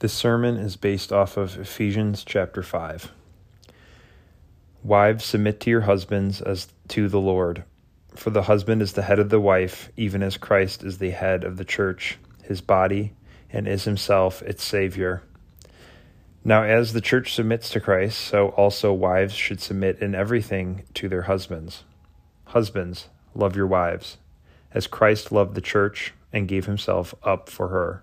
This sermon is based off of Ephesians chapter 5. Wives, submit to your husbands as to the Lord. For the husband is the head of the wife, even as Christ is the head of the church, his body, and is himself its Savior. Now, as the church submits to Christ, so also wives should submit in everything to their husbands. Husbands, love your wives, as Christ loved the church and gave himself up for her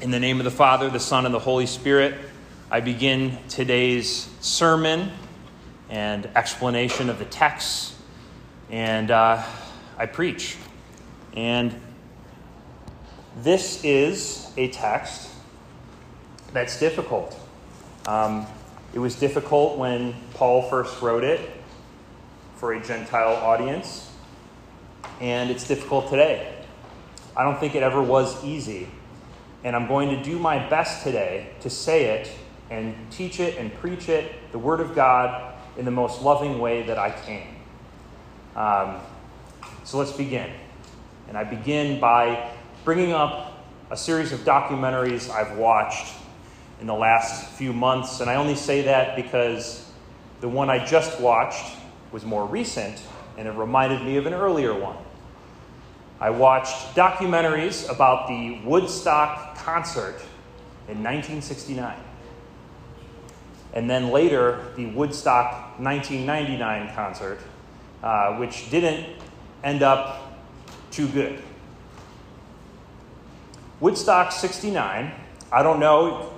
In the name of the Father, the Son, and the Holy Spirit, I begin today's sermon and explanation of the text, and uh, I preach. And this is a text that's difficult. Um, it was difficult when Paul first wrote it for a Gentile audience, and it's difficult today. I don't think it ever was easy and I'm going to do my best today to say it and teach it and preach it, the Word of God, in the most loving way that I can. Um, so let's begin. And I begin by bringing up a series of documentaries I've watched in the last few months. And I only say that because the one I just watched was more recent and it reminded me of an earlier one. I watched documentaries about the Woodstock concert in 1969. And then later, the Woodstock 1999 concert, uh, which didn't end up too good. Woodstock 69, I don't know,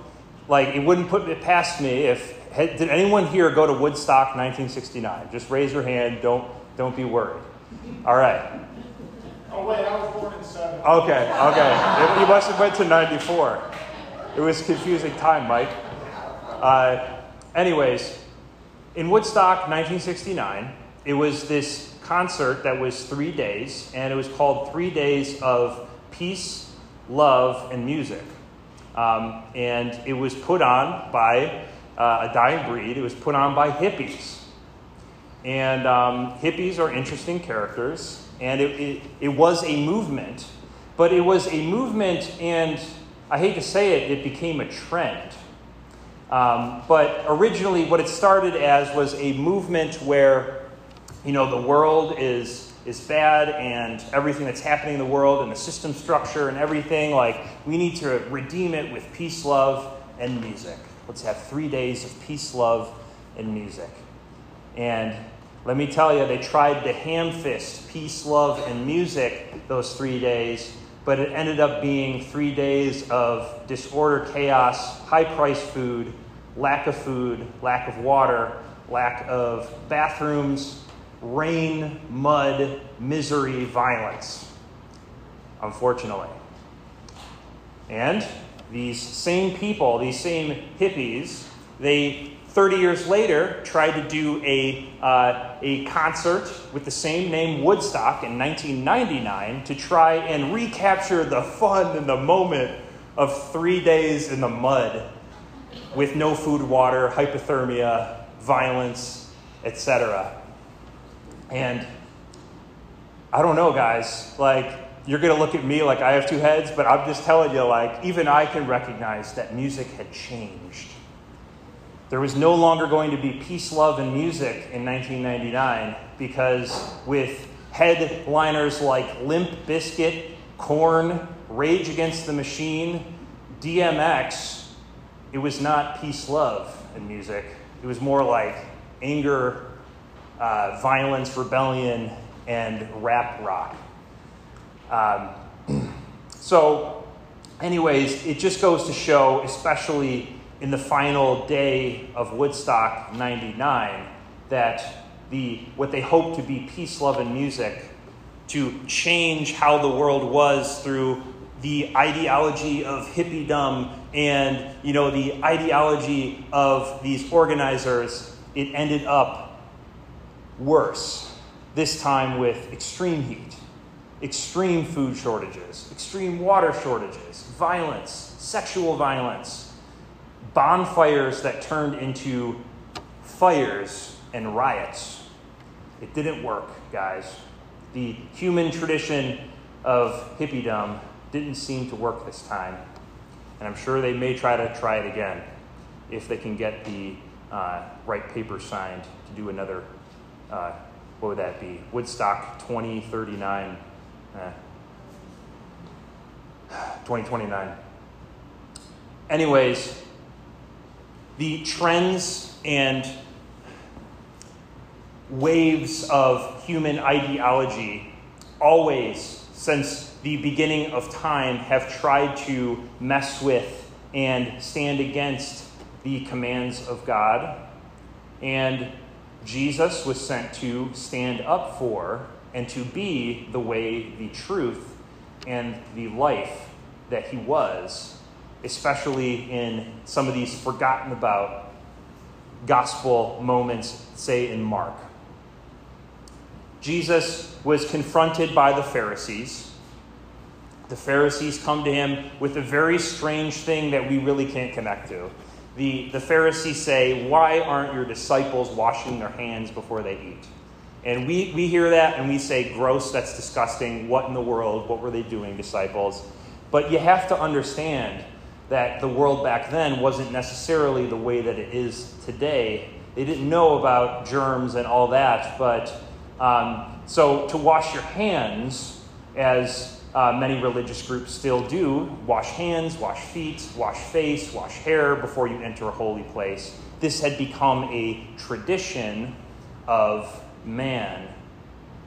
like, it wouldn't put it past me if, did anyone here go to Woodstock 1969? Just raise your hand, don't, don't be worried. All right. Oh wait, I was born in seven. Okay, okay. You must have went to 94. It was confusing time, Mike. Uh, anyways, in Woodstock 1969, it was this concert that was three days, and it was called Three Days of Peace, Love, and Music. Um, and it was put on by uh, a dying breed. It was put on by hippies. And um, hippies are interesting characters and it, it, it was a movement, but it was a movement, and I hate to say it, it became a trend. Um, but originally, what it started as was a movement where, you know, the world is is bad and everything that's happening in the world and the system structure and everything like we need to redeem it with peace love and music let's have three days of peace love and music and let me tell you, they tried to ham fist peace, love, and music those three days, but it ended up being three days of disorder, chaos, high priced food, lack of food, lack of water, lack of bathrooms, rain, mud, misery, violence. Unfortunately. And these same people, these same hippies, they 30 years later, tried to do a, uh, a concert with the same name, Woodstock, in 1999 to try and recapture the fun and the moment of three days in the mud with no food, water, hypothermia, violence, etc. And I don't know, guys. Like, you're going to look at me like I have two heads, but I'm just telling you, like, even I can recognize that music had changed there was no longer going to be peace, love, and music in 1999 because with headliners like Limp Bizkit, Korn, Rage Against the Machine, DMX, it was not peace, love and music. It was more like anger, uh, violence, rebellion, and rap rock. Um, so, anyways, it just goes to show, especially in the final day of Woodstock 99, that the, what they hoped to be peace, love, and music to change how the world was through the ideology of hippiedom and you know the ideology of these organizers it ended up worse this time with extreme heat extreme food shortages extreme water shortages violence sexual violence bonfires that turned into fires and riots it didn't work guys the human tradition of hippiedom didn't seem to work this time. And I'm sure they may try to try it again if they can get the uh, right paper signed to do another, uh, what would that be? Woodstock 2039. Eh. 2029. Anyways, the trends and waves of human ideology always since the beginning of time, have tried to mess with and stand against the commands of God. And Jesus was sent to stand up for and to be the way, the truth, and the life that he was, especially in some of these forgotten about gospel moments, say in Mark. Jesus was confronted by the Pharisees. The Pharisees come to him with a very strange thing that we really can't connect to. The, the Pharisees say, Why aren't your disciples washing their hands before they eat? And we, we hear that and we say, Gross, that's disgusting. What in the world? What were they doing, disciples? But you have to understand that the world back then wasn't necessarily the way that it is today. They didn't know about germs and all that, but um, so, to wash your hands, as uh, many religious groups still do, wash hands, wash feet, wash face, wash hair before you enter a holy place. This had become a tradition of man,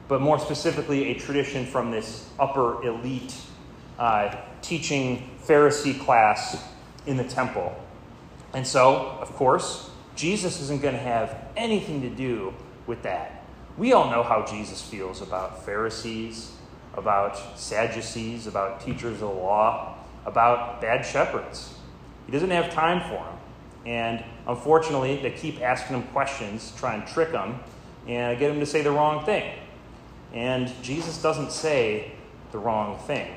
but more specifically, a tradition from this upper elite uh, teaching Pharisee class in the temple. And so, of course, Jesus isn't going to have anything to do with that. We all know how Jesus feels about Pharisees, about Sadducees, about teachers of the law, about bad shepherds. He doesn't have time for them. And unfortunately, they keep asking him questions, try and trick him, and get him to say the wrong thing. And Jesus doesn't say the wrong thing.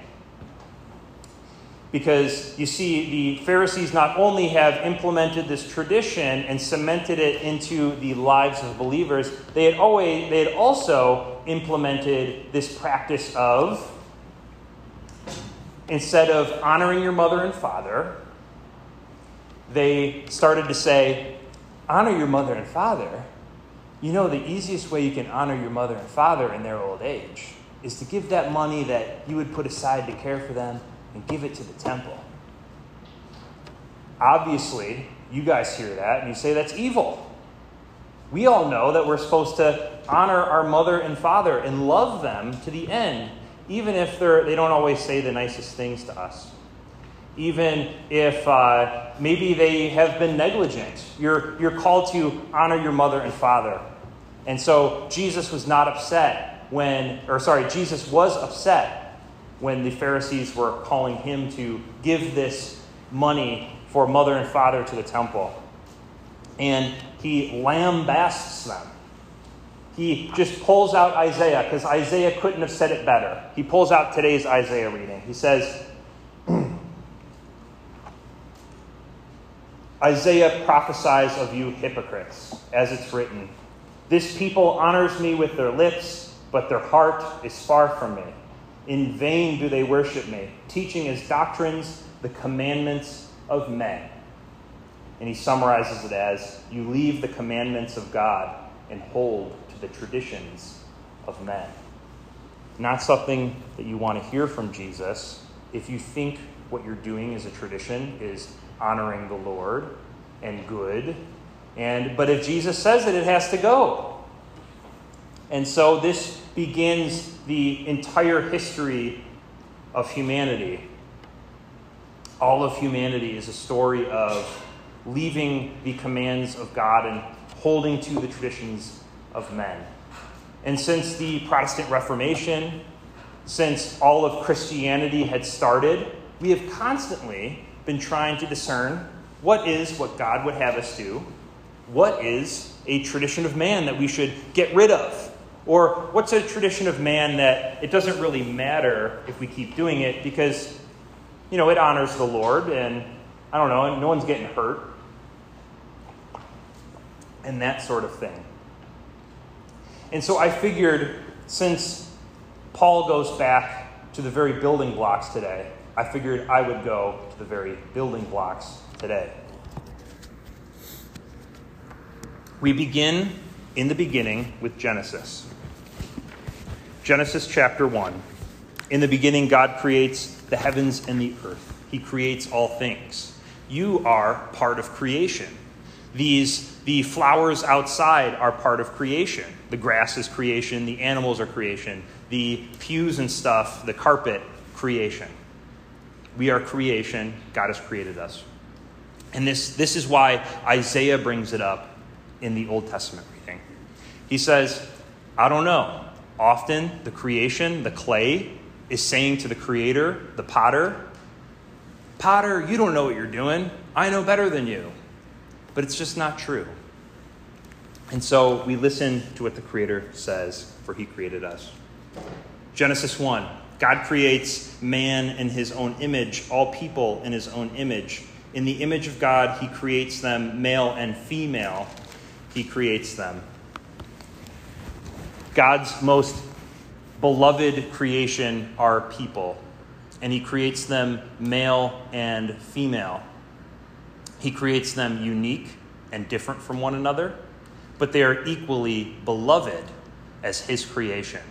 Because you see, the Pharisees not only have implemented this tradition and cemented it into the lives of believers, they had always they had also implemented this practice of instead of honoring your mother and father, they started to say, honor your mother and father. You know, the easiest way you can honor your mother and father in their old age is to give that money that you would put aside to care for them and give it to the temple. Obviously, you guys hear that and you say that's evil. We all know that we're supposed to honor our mother and father and love them to the end, even if they're, they don't always say the nicest things to us. Even if uh, maybe they have been negligent, you're, you're called to honor your mother and father. And so Jesus was not upset when, or sorry, Jesus was upset when the Pharisees were calling him to give this money for mother and father to the temple. And he lambasts them. He just pulls out Isaiah because Isaiah couldn't have said it better. He pulls out today's Isaiah reading. He says, Isaiah prophesies of you hypocrites, as it's written. This people honors me with their lips, but their heart is far from me. In vain do they worship me, teaching as doctrines the commandments of men. And he summarizes it as You leave the commandments of God and hold to the traditions of men. Not something that you want to hear from Jesus if you think what you're doing as a tradition is honoring the Lord and good. And but if Jesus says it, it has to go. And so this begins the entire history of humanity. All of humanity is a story of leaving the commands of God and holding to the traditions of men. And since the Protestant Reformation, since all of Christianity had started, we have constantly been trying to discern what is what God would have us do, what is a tradition of man that we should get rid of, or what's a tradition of man that it doesn't really matter if we keep doing it because, you know, it honors the Lord and I don't know, no one's getting hurt, and that sort of thing. And so I figured since Paul goes back to the very building blocks today, I figured I would go to the very building blocks today. We begin in the beginning with Genesis. Genesis chapter 1. In the beginning, God creates the heavens and the earth, He creates all things. You are part of creation. These, the flowers outside are part of creation. The grass is creation, the animals are creation, the pews and stuff, the carpet, creation. We are creation. God has created us. And this, this is why Isaiah brings it up in the Old Testament reading. He says, I don't know. Often the creation, the clay, is saying to the creator, the potter, Potter, you don't know what you're doing. I know better than you. But it's just not true. And so we listen to what the Creator says, for He created us. Genesis 1 God creates man in His own image, all people in His own image. In the image of God, He creates them, male and female. He creates them. God's most beloved creation are people and he creates them male and female. He creates them unique and different from one another, but they are equally beloved as his creation.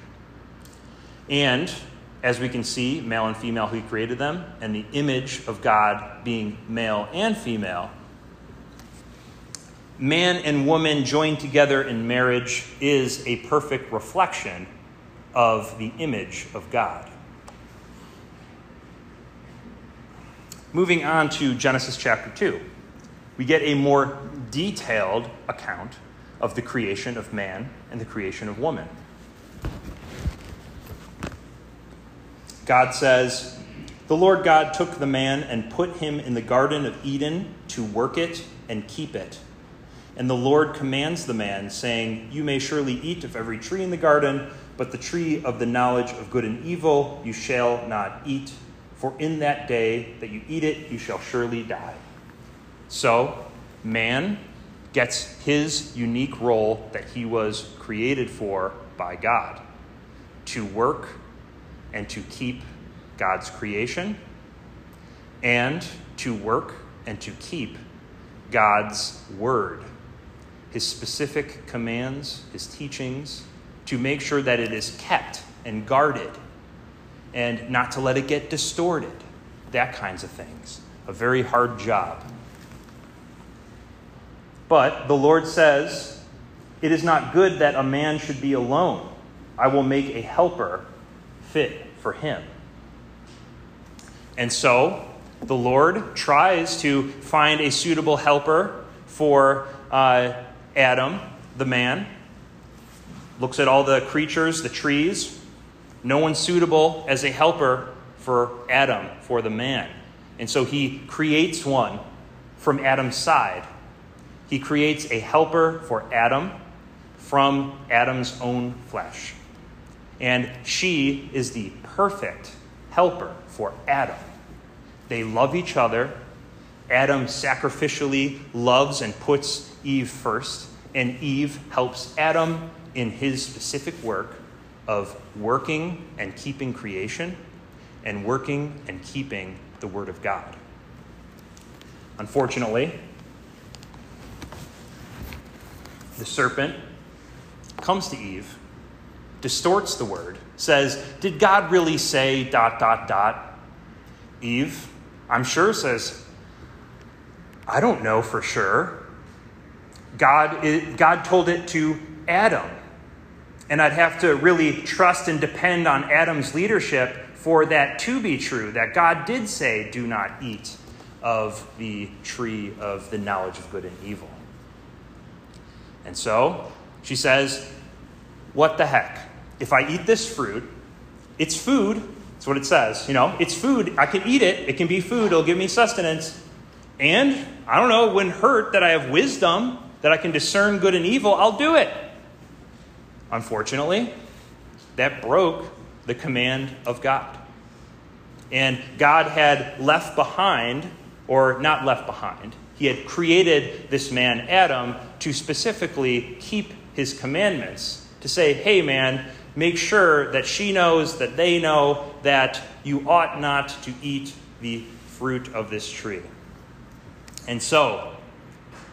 And as we can see, male and female, he created them, and the image of God being male and female. Man and woman joined together in marriage is a perfect reflection of the image of God. Moving on to Genesis chapter 2, we get a more detailed account of the creation of man and the creation of woman. God says, The Lord God took the man and put him in the Garden of Eden to work it and keep it. And the Lord commands the man, saying, You may surely eat of every tree in the garden, but the tree of the knowledge of good and evil you shall not eat. For in that day that you eat it, you shall surely die. So, man gets his unique role that he was created for by God. To work and to keep God's creation, and to work and to keep God's word, his specific commands, his teachings, to make sure that it is kept and guarded and not to let it get distorted. That kinds of things. A very hard job. But the Lord says, It is not good that a man should be alone. I will make a helper fit for him. And so the Lord tries to find a suitable helper for uh, Adam, the man. Looks at all the creatures, the trees, no one suitable as a helper for Adam, for the man. And so he creates one from Adam's side. He creates a helper for Adam from Adam's own flesh. And she is the perfect helper for Adam. They love each other. Adam sacrificially loves and puts Eve first, and Eve helps Adam in his specific work of working and keeping creation and working and keeping the Word of God. Unfortunately, the serpent comes to Eve, distorts the word, says, Did God really say dot, dot, dot? Eve I'm sure, says, I don't know for sure. God, God told it to Adam. And I'd have to really trust and depend on Adam's leadership for that to be true, that God did say, Do not eat of the tree of the knowledge of good and evil. And so she says, What the heck? If I eat this fruit, it's food. That's what it says. You know, it's food. I can eat it. It can be food. It'll give me sustenance. And I don't know, when hurt that I have wisdom, that I can discern good and evil, I'll do it. Unfortunately, that broke the command of God. And God had left behind, or not left behind, He had created this man, Adam, to specifically keep His commandments. To say, hey, man, make sure that she knows, that they know, that you ought not to eat the fruit of this tree. And so,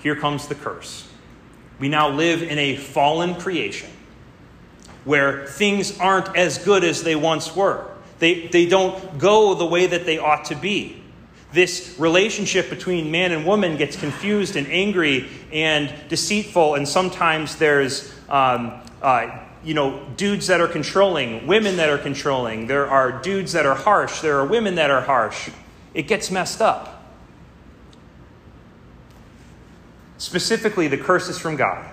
here comes the curse. We now live in a fallen creation where things aren't as good as they once were. They, they don't go the way that they ought to be. This relationship between man and woman gets confused and angry and deceitful, and sometimes there's um, uh, you know, dudes that are controlling, women that are controlling. There are dudes that are harsh. There are women that are harsh. It gets messed up. Specifically, the curse is from God.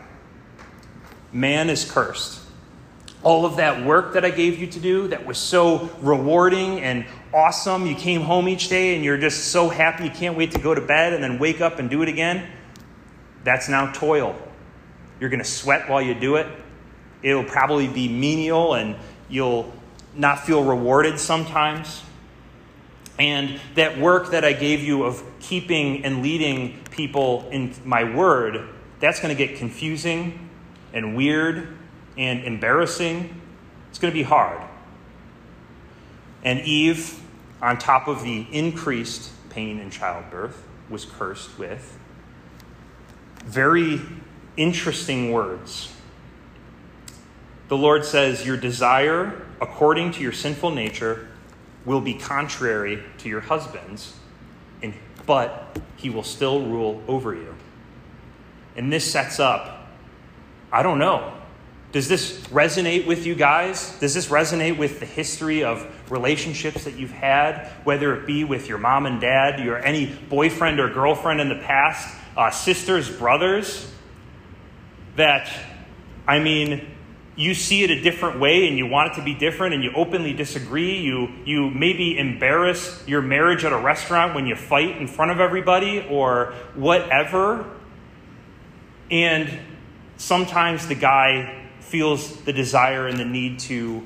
Man is cursed. All of that work that I gave you to do that was so rewarding and awesome. You came home each day and you're just so happy you can't wait to go to bed and then wake up and do it again. That's now toil. You're going to sweat while you do it. It'll probably be menial and you'll not feel rewarded sometimes. And that work that I gave you of keeping and leading people in my word, that's going to get confusing and weird and embarrassing. It's going to be hard. And Eve, on top of the increased pain in childbirth, was cursed with very interesting words. The Lord says, Your desire, according to your sinful nature, will be contrary to your husband's, and, but he will still rule over you. And this sets up, I don't know. Does this resonate with you guys? Does this resonate with the history of relationships that you've had, whether it be with your mom and dad, your any boyfriend or girlfriend in the past, uh, sisters, brothers? That, I mean, you see it a different way and you want it to be different and you openly disagree. You, you maybe embarrass your marriage at a restaurant when you fight in front of everybody or whatever. And sometimes the guy feels the desire and the need to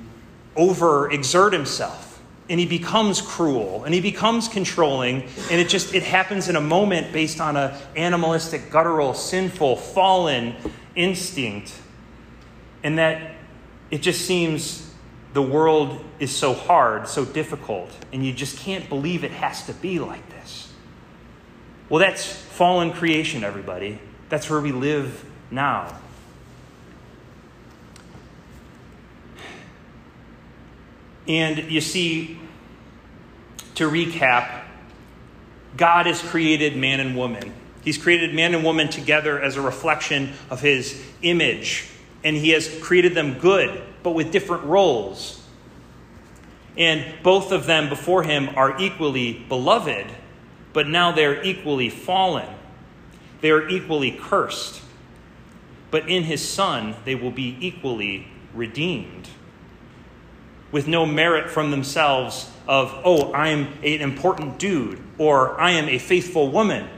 overexert himself and he becomes cruel and he becomes controlling and it just it happens in a moment based on a animalistic guttural sinful fallen instinct and that it just seems the world is so hard, so difficult, and you just can't believe it has to be like this. Well, that's fallen creation, everybody. That's where we live now. And you see, to recap, God has created man and woman. He's created man and woman together as a reflection of his image and He has created them good, but with different roles. And both of them before Him are equally beloved, but now they're equally fallen. They are equally cursed. But in His Son, they will be equally redeemed. With no merit from themselves of, oh, I'm an important dude, or I am a faithful woman,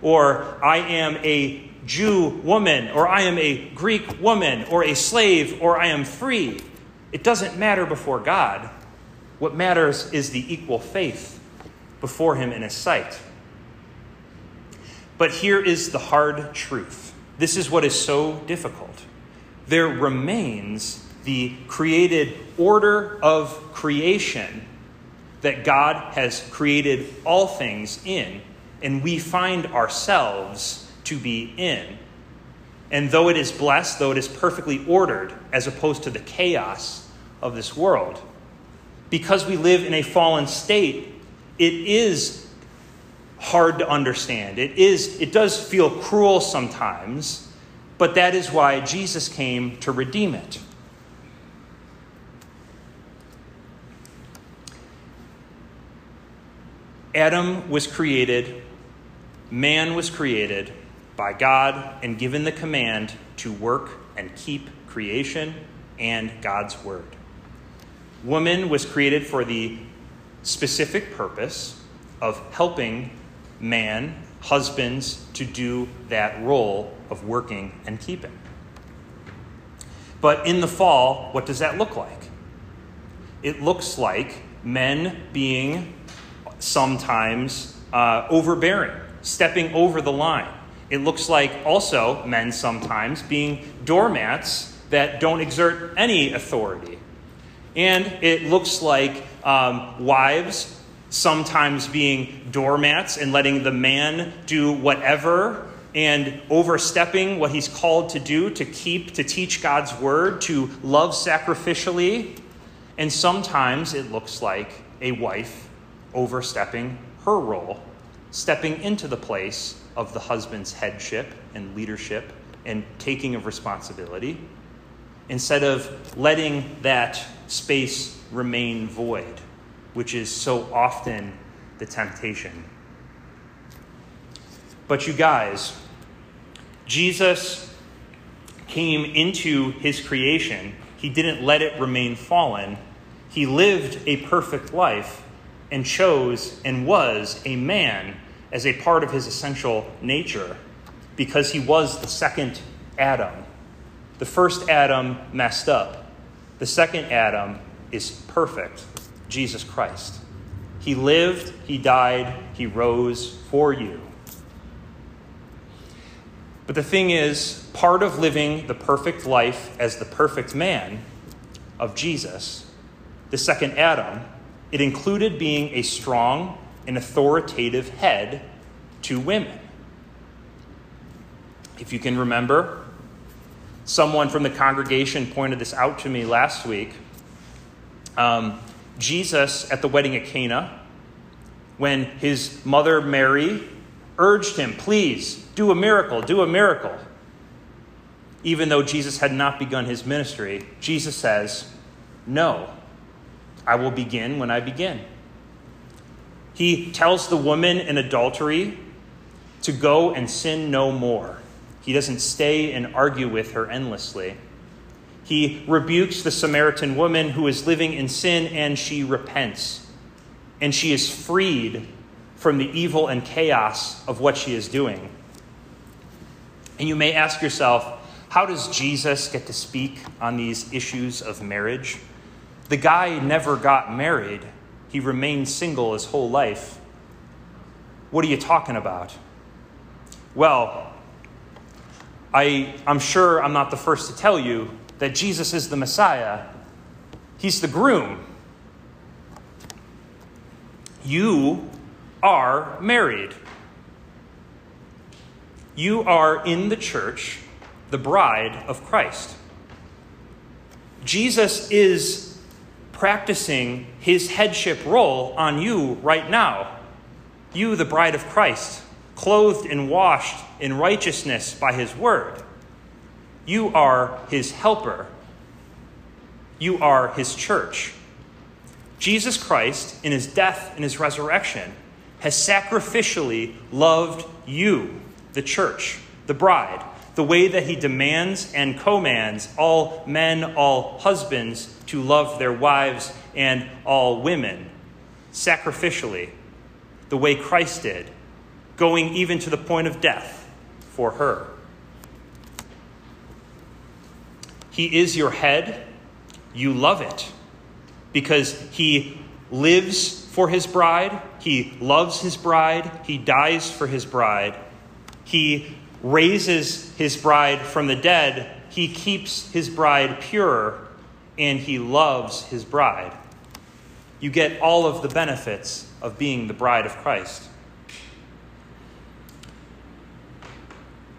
or I am a Jew woman, or I am a Greek woman, or a slave, or I am free. It doesn't matter before God. What matters is the equal faith before Him in His sight. But here is the hard truth this is what is so difficult. There remains the created order of creation that God has created all things in, and we find ourselves to be in. And though it is blessed, though it is perfectly ordered, as opposed to the chaos of this world, because we live in a fallen state, it is hard to understand. It is it does feel cruel sometimes, but that is why Jesus came to redeem it. Adam was created, man was created by God and given the command to work and keep creation and God's word. Woman was created for the specific purpose of helping man, husbands, to do that role of working and keeping. But in the fall, what does that look like? It looks like men being sometimes uh, overbearing, stepping over the line. It looks like also men sometimes being doormats that don't exert any authority. And it looks like um, wives sometimes being doormats and letting the man do whatever and overstepping what he's called to do to keep, to teach God's word, to love sacrificially. And sometimes it looks like a wife overstepping her role, stepping into the place of the husband's headship and leadership and taking of responsibility, instead of letting that space remain void which is so often the temptation. But you guys, Jesus came into his creation. He didn't let it remain fallen. He lived a perfect life and chose and was a man as a part of his essential nature because he was the second Adam. The first Adam messed up, the second Adam is perfect. Jesus Christ. He lived, He died, He rose for you. But the thing is, part of living the perfect life as the perfect man of Jesus, the second Adam, it included being a strong and authoritative head to women. If you can remember, someone from the congregation pointed this out to me last week. Um, Jesus at the wedding at Cana, when his mother Mary urged him, Please, do a miracle, do a miracle. Even though Jesus had not begun his ministry, Jesus says, No, I will begin when I begin. He tells the woman in adultery to go and sin no more. He doesn't stay and argue with her endlessly. He rebukes the Samaritan woman who is living in sin and she repents. And she is freed from the evil and chaos of what she is doing. And you may ask yourself, how does Jesus get to speak on these issues of marriage? The guy never got married, he remained single his whole life. What are you talking about? Well, I, I'm sure I'm not the first to tell you that Jesus is the Messiah, he's the groom. You are married. You are in the church, the bride of Christ. Jesus is practicing his headship role on you right now. You, the bride of Christ, clothed and washed in righteousness by his word. You are his helper. You are his church. Jesus Christ, in his death and his resurrection, has sacrificially loved you, the church, the bride, the way that he demands and commands all men, all husbands to love their wives and all women, sacrificially, the way Christ did, going even to the point of death for her. He is your head, you love it because he lives for his bride, he loves his bride, he dies for his bride, he raises his bride from the dead, he keeps his bride pure, and he loves his bride. You get all of the benefits of being the bride of Christ.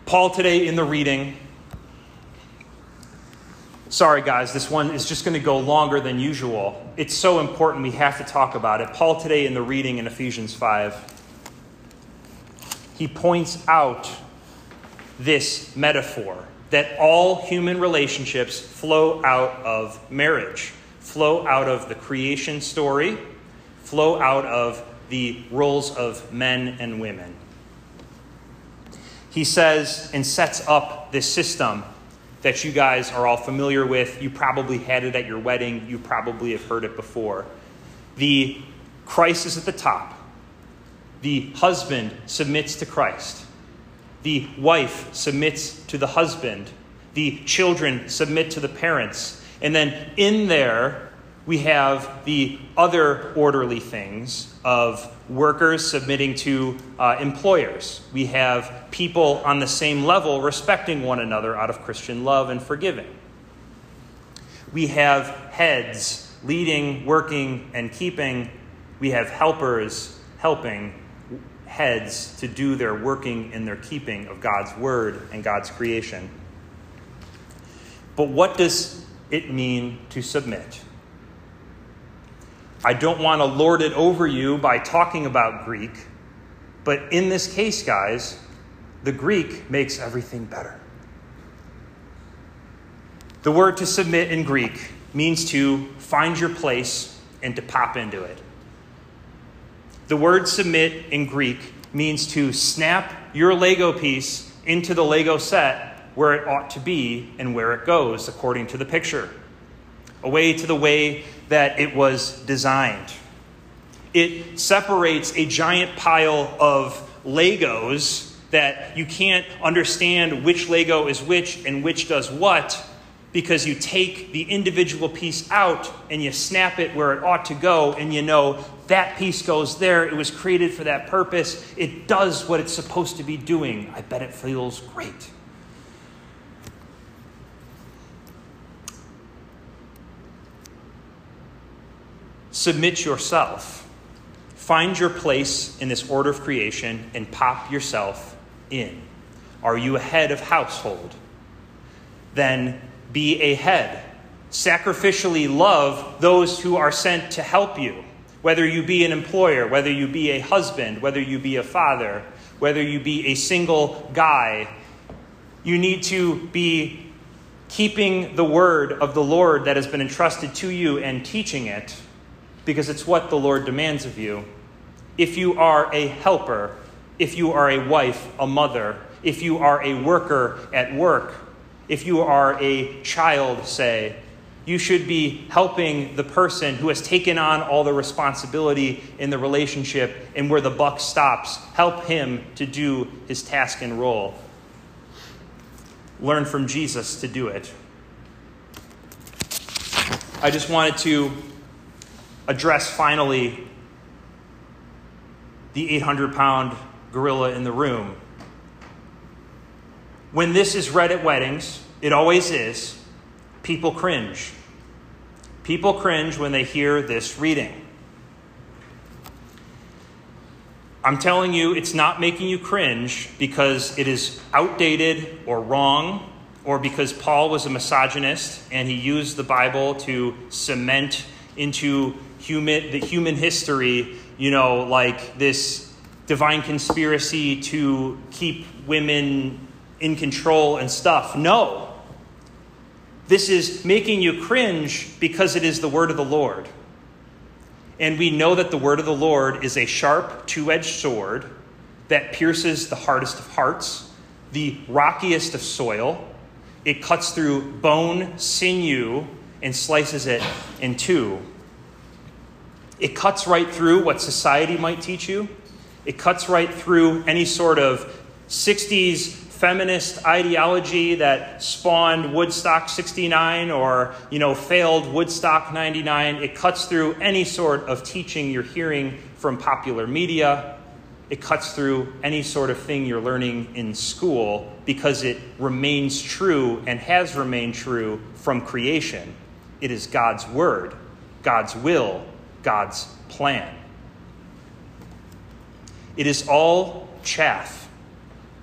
Paul, today in the reading, Sorry, guys, this one is just going to go longer than usual. It's so important we have to talk about it. Paul, today in the reading in Ephesians 5, he points out this metaphor that all human relationships flow out of marriage, flow out of the creation story, flow out of the roles of men and women. He says and sets up this system that you guys are all familiar with. You probably had it at your wedding, you probably have heard it before. The Christ is at the top. The husband submits to Christ. The wife submits to the husband. The children submit to the parents. And then in there, we have the other orderly things of workers submitting to uh, employers. We have people on the same level respecting one another out of Christian love and forgiving. We have heads leading, working, and keeping. We have helpers helping heads to do their working and their keeping of God's word and God's creation. But what does it mean to submit? I don't want to lord it over you by talking about Greek, but in this case, guys, the Greek makes everything better. The word to submit in Greek means to find your place and to pop into it. The word submit in Greek means to snap your Lego piece into the Lego set where it ought to be and where it goes according to the picture, away to the way that it was designed. It separates a giant pile of Legos that you can't understand which Lego is which and which does what because you take the individual piece out and you snap it where it ought to go, and you know that piece goes there. It was created for that purpose. It does what it's supposed to be doing. I bet it feels great. Submit yourself. Find your place in this order of creation and pop yourself in. Are you a head of household? Then be a head. Sacrificially love those who are sent to help you, whether you be an employer, whether you be a husband, whether you be a father, whether you be a single guy. You need to be keeping the word of the Lord that has been entrusted to you and teaching it because it's what the Lord demands of you. If you are a helper, if you are a wife, a mother, if you are a worker at work, if you are a child, say, you should be helping the person who has taken on all the responsibility in the relationship and where the buck stops. Help him to do his task and role. Learn from Jesus to do it. I just wanted to address finally the 800 pound gorilla in the room when this is read at weddings, it always is, people cringe. People cringe when they hear this reading. I'm telling you, it's not making you cringe because it is outdated or wrong, or because Paul was a misogynist and he used the Bible to cement into human, the human history, you know, like this divine conspiracy to keep women in control and stuff. No. This is making you cringe because it is the word of the Lord. And we know that the word of the Lord is a sharp, two edged sword that pierces the hardest of hearts, the rockiest of soil. It cuts through bone, sinew, and slices it in two. It cuts right through what society might teach you. It cuts right through any sort of 60s feminist ideology that spawned Woodstock 69 or, you know, failed Woodstock 99. It cuts through any sort of teaching you're hearing from popular media. It cuts through any sort of thing you're learning in school because it remains true and has remained true from creation. It is God's word, God's will, God's plan. It is all chaff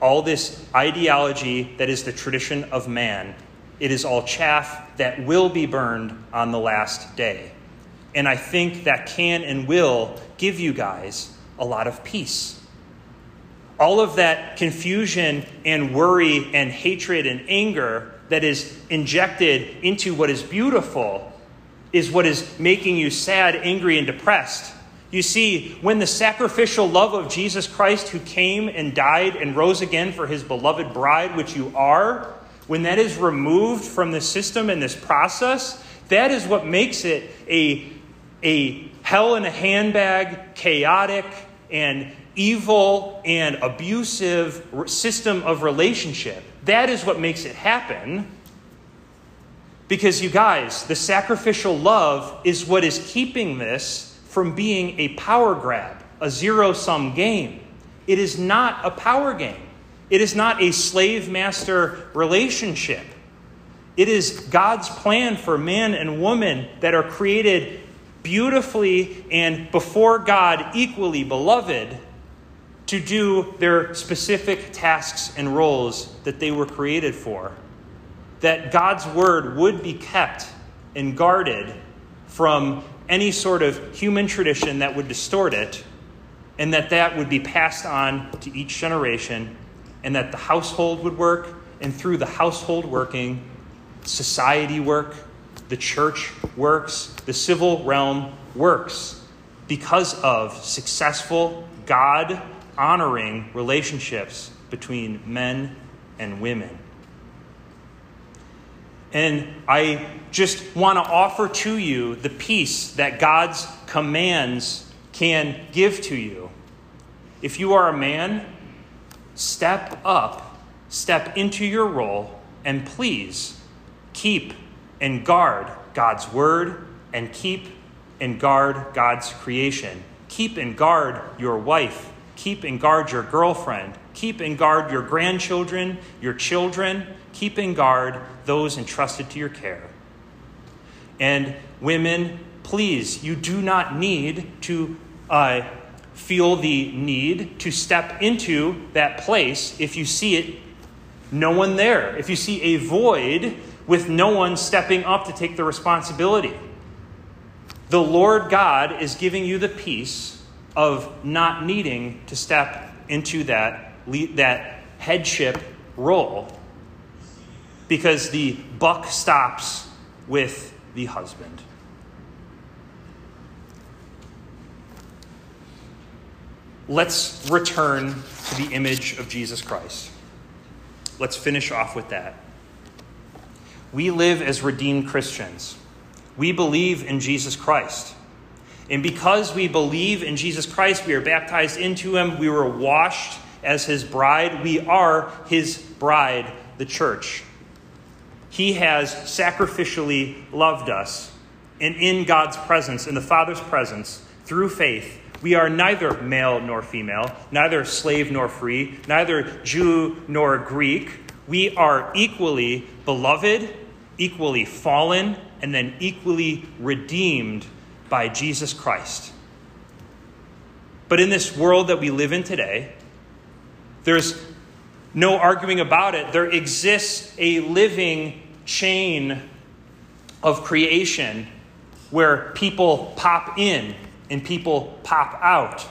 all this ideology that is the tradition of man, it is all chaff that will be burned on the last day. And I think that can and will give you guys a lot of peace. all of that confusion and worry and hatred and anger that is injected into what is beautiful is what is making you sad, angry, and depressed. You see, when the sacrificial love of Jesus Christ, who came and died and rose again for his beloved bride, which you are, when that is removed from the system and this process, that is what makes it a, a hell in a handbag, chaotic, and evil and abusive system of relationship. That is what makes it happen. Because, you guys, the sacrificial love is what is keeping this from being a power grab, a zero sum game. It is not a power game, it is not a slave master relationship. It is God's plan for man and woman that are created beautifully and before God equally beloved to do their specific tasks and roles that they were created for. That God's word would be kept and guarded from any sort of human tradition that would distort it, and that that would be passed on to each generation, and that the household would work, and through the household working, society work, the church works, the civil realm works because of successful, God honoring relationships between men and women. And I just want to offer to you the peace that God's commands can give to you. If you are a man, step up, step into your role, and please keep and guard God's word and keep and guard God's creation. Keep and guard your wife. Keep and guard your girlfriend. Keep and guard your grandchildren, your children. Keep and guard those entrusted to your care. And women, please, you do not need to uh, feel the need to step into that place if you see it, no one there. If you see a void with no one stepping up to take the responsibility. The Lord God is giving you the peace of not needing to step into that, that headship role because the buck stops with the husband. Let's return to the image of Jesus Christ. Let's finish off with that. We live as redeemed Christians. We believe in Jesus Christ. And because we believe in Jesus Christ, we are baptized into him, we were washed as his bride, we are his bride, the church. He has sacrificially loved us. And in God's presence, in the Father's presence, through faith, we are neither male nor female, neither slave nor free, neither Jew nor Greek. We are equally beloved, equally fallen, and then equally redeemed by Jesus Christ. But in this world that we live in today, there's no arguing about it. There exists a living chain of creation where people pop in and people pop out.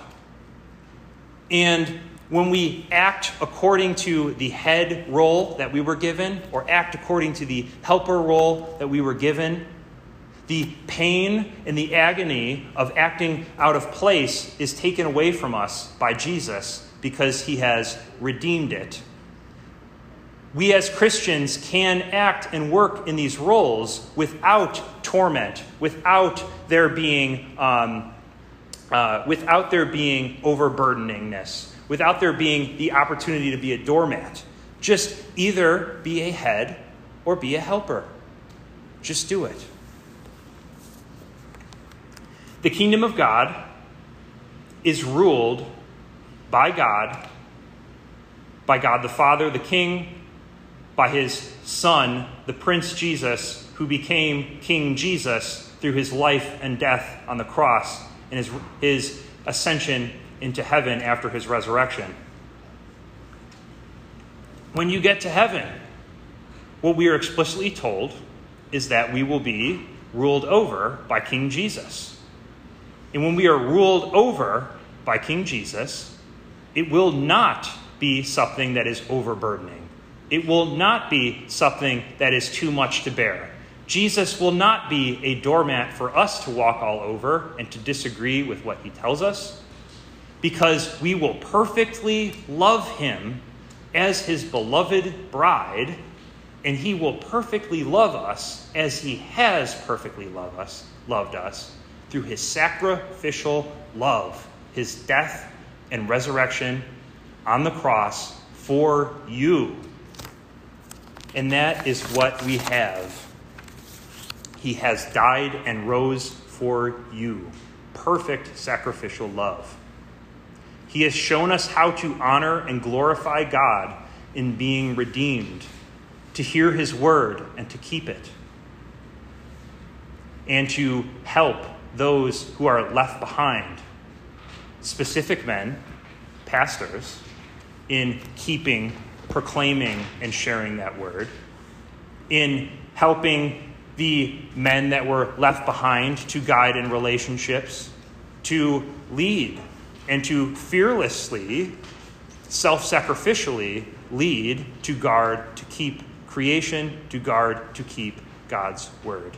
And when we act according to the head role that we were given, or act according to the helper role that we were given, the pain and the agony of acting out of place is taken away from us by Jesus because he has redeemed it. We as Christians can act and work in these roles without torment, without there being, um, uh, without there being overburdeningness without there being the opportunity to be a doormat. Just either be a head or be a helper. Just do it. The kingdom of God is ruled by God, by God the Father, the King, by his Son, the Prince Jesus, who became King Jesus through his life and death on the cross and his, his ascension into heaven after his resurrection. When you get to heaven, what we are explicitly told is that we will be ruled over by King Jesus. And when we are ruled over by King Jesus, it will not be something that is overburdening. It will not be something that is too much to bear. Jesus will not be a doormat for us to walk all over and to disagree with what he tells us, because we will perfectly love him as his beloved bride, and he will perfectly love us as he has perfectly loved us, loved us through his sacrificial love, his death and resurrection on the cross for you. And that is what we have. He has died and rose for you. Perfect sacrificial love. He has shown us how to honor and glorify God in being redeemed, to hear his word and to keep it, and to help those who are left behind, specific men, pastors, in keeping, proclaiming, and sharing that word, in helping the men that were left behind to guide in relationships, to lead, and to fearlessly, self sacrificially lead, to guard, to keep creation, to guard, to keep God's word.